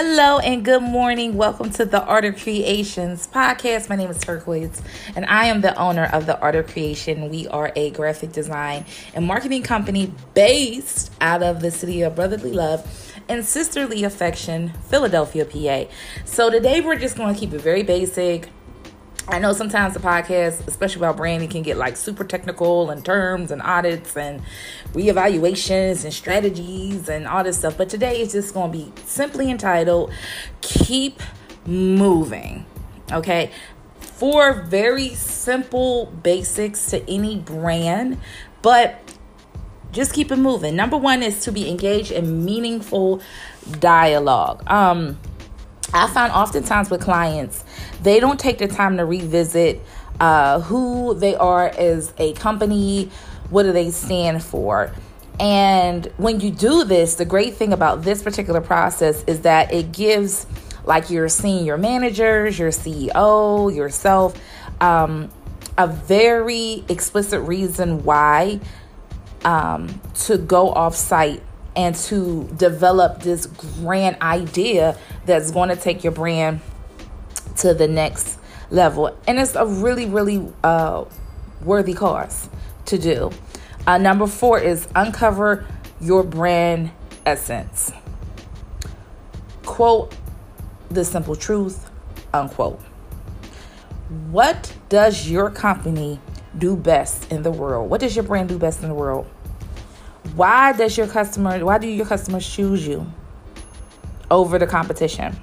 Hello and good morning. Welcome to the Art of Creations podcast. My name is Turquoise and I am the owner of the Art of Creation. We are a graphic design and marketing company based out of the city of brotherly love and sisterly affection, Philadelphia, PA. So today we're just going to keep it very basic I know sometimes the podcast, especially about branding, can get like super technical and terms and audits and reevaluations and strategies and all this stuff. But today is just going to be simply entitled Keep Moving. Okay. Four very simple basics to any brand, but just keep it moving. Number one is to be engaged in meaningful dialogue. Um, I find oftentimes with clients, they don't take the time to revisit uh, who they are as a company, what do they stand for. And when you do this, the great thing about this particular process is that it gives like your senior managers, your CEO, yourself, um, a very explicit reason why um, to go off site and to develop this grand idea that's going to take your brand to the next level. And it's a really, really uh, worthy cause to do. Uh, number four is uncover your brand essence. Quote the simple truth, unquote. What does your company do best in the world? What does your brand do best in the world? Why does your customer why do your customers choose you over the competition?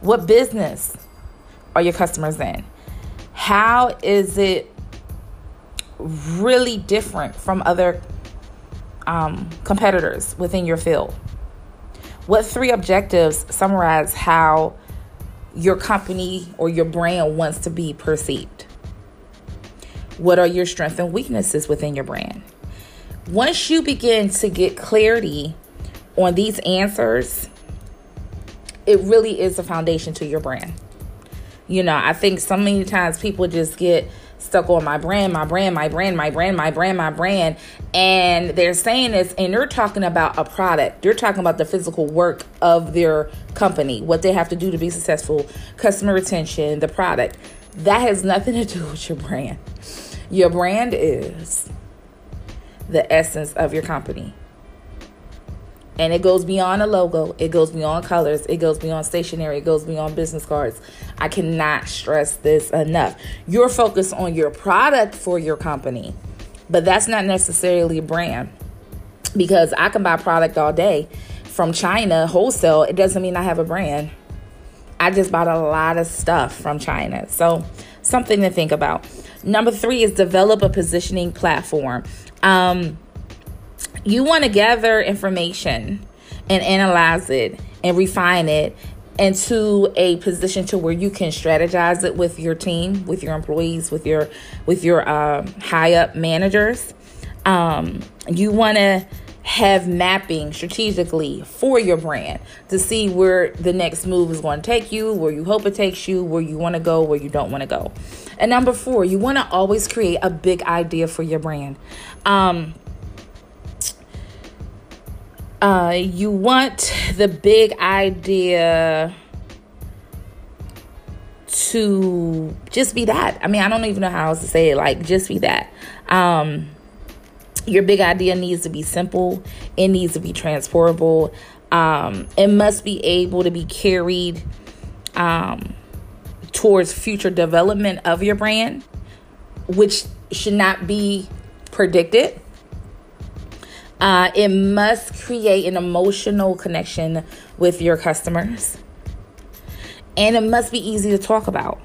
What business are your customers in? How is it really different from other um, competitors within your field? What three objectives summarize how your company or your brand wants to be perceived? What are your strengths and weaknesses within your brand? Once you begin to get clarity on these answers, it really is a foundation to your brand. You know, I think so many times people just get stuck on my brand, my brand, my brand, my brand, my brand, my brand. And they're saying this, and they're talking about a product. They're talking about the physical work of their company, what they have to do to be successful, customer retention, the product. That has nothing to do with your brand. Your brand is the essence of your company. And it goes beyond a logo, it goes beyond colors, it goes beyond stationery, it goes beyond business cards. I cannot stress this enough. You're focused on your product for your company, but that's not necessarily a brand because I can buy product all day from China wholesale. It doesn't mean I have a brand. I just bought a lot of stuff from China. So, something to think about. Number three is develop a positioning platform. Um, you want to gather information and analyze it and refine it into a position to where you can strategize it with your team, with your employees, with your with your uh, high up managers. Um, you want to have mapping strategically for your brand to see where the next move is going to take you, where you hope it takes you, where you want to go, where you don't want to go. And number four, you want to always create a big idea for your brand. Um, uh, you want the big idea to just be that. I mean, I don't even know how else to say it. Like, just be that. Um, your big idea needs to be simple. It needs to be transportable. Um, it must be able to be carried um, towards future development of your brand, which should not be predicted. Uh, it must create an emotional connection with your customers. And it must be easy to talk about.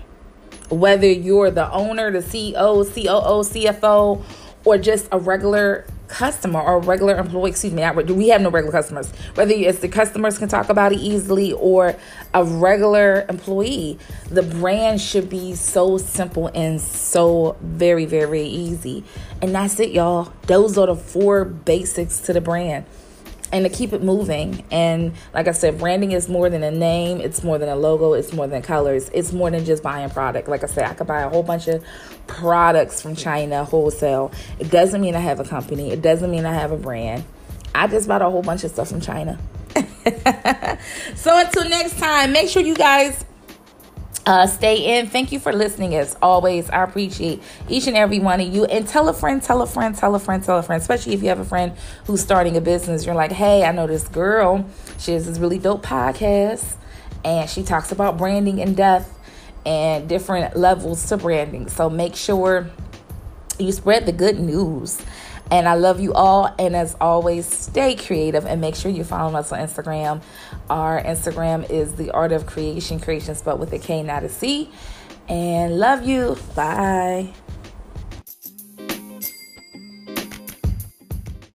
Whether you're the owner, the CEO, COO, CFO, or just a regular customer or regular employee, excuse me, not, we have no regular customers. Whether it's the customers can talk about it easily or a regular employee, the brand should be so simple and so very, very easy. And that's it, y'all. Those are the four basics to the brand and to keep it moving. And like I said, branding is more than a name, it's more than a logo, it's more than colors, it's more than just buying product. Like I said, I could buy a whole bunch of products from China wholesale. It doesn't mean I have a company, it doesn't mean I have a brand. I just bought a whole bunch of stuff from China. so until next time, make sure you guys uh, stay in. Thank you for listening as always. I appreciate each and every one of you. And tell a friend, tell a friend, tell a friend, tell a friend, especially if you have a friend who's starting a business. You're like, hey, I know this girl. She has this really dope podcast and she talks about branding and death and different levels to branding. So make sure you spread the good news. And I love you all. And as always, stay creative and make sure you follow us on Instagram. Our Instagram is the art of creation, creation spelled with a K, not a C. And love you. Bye.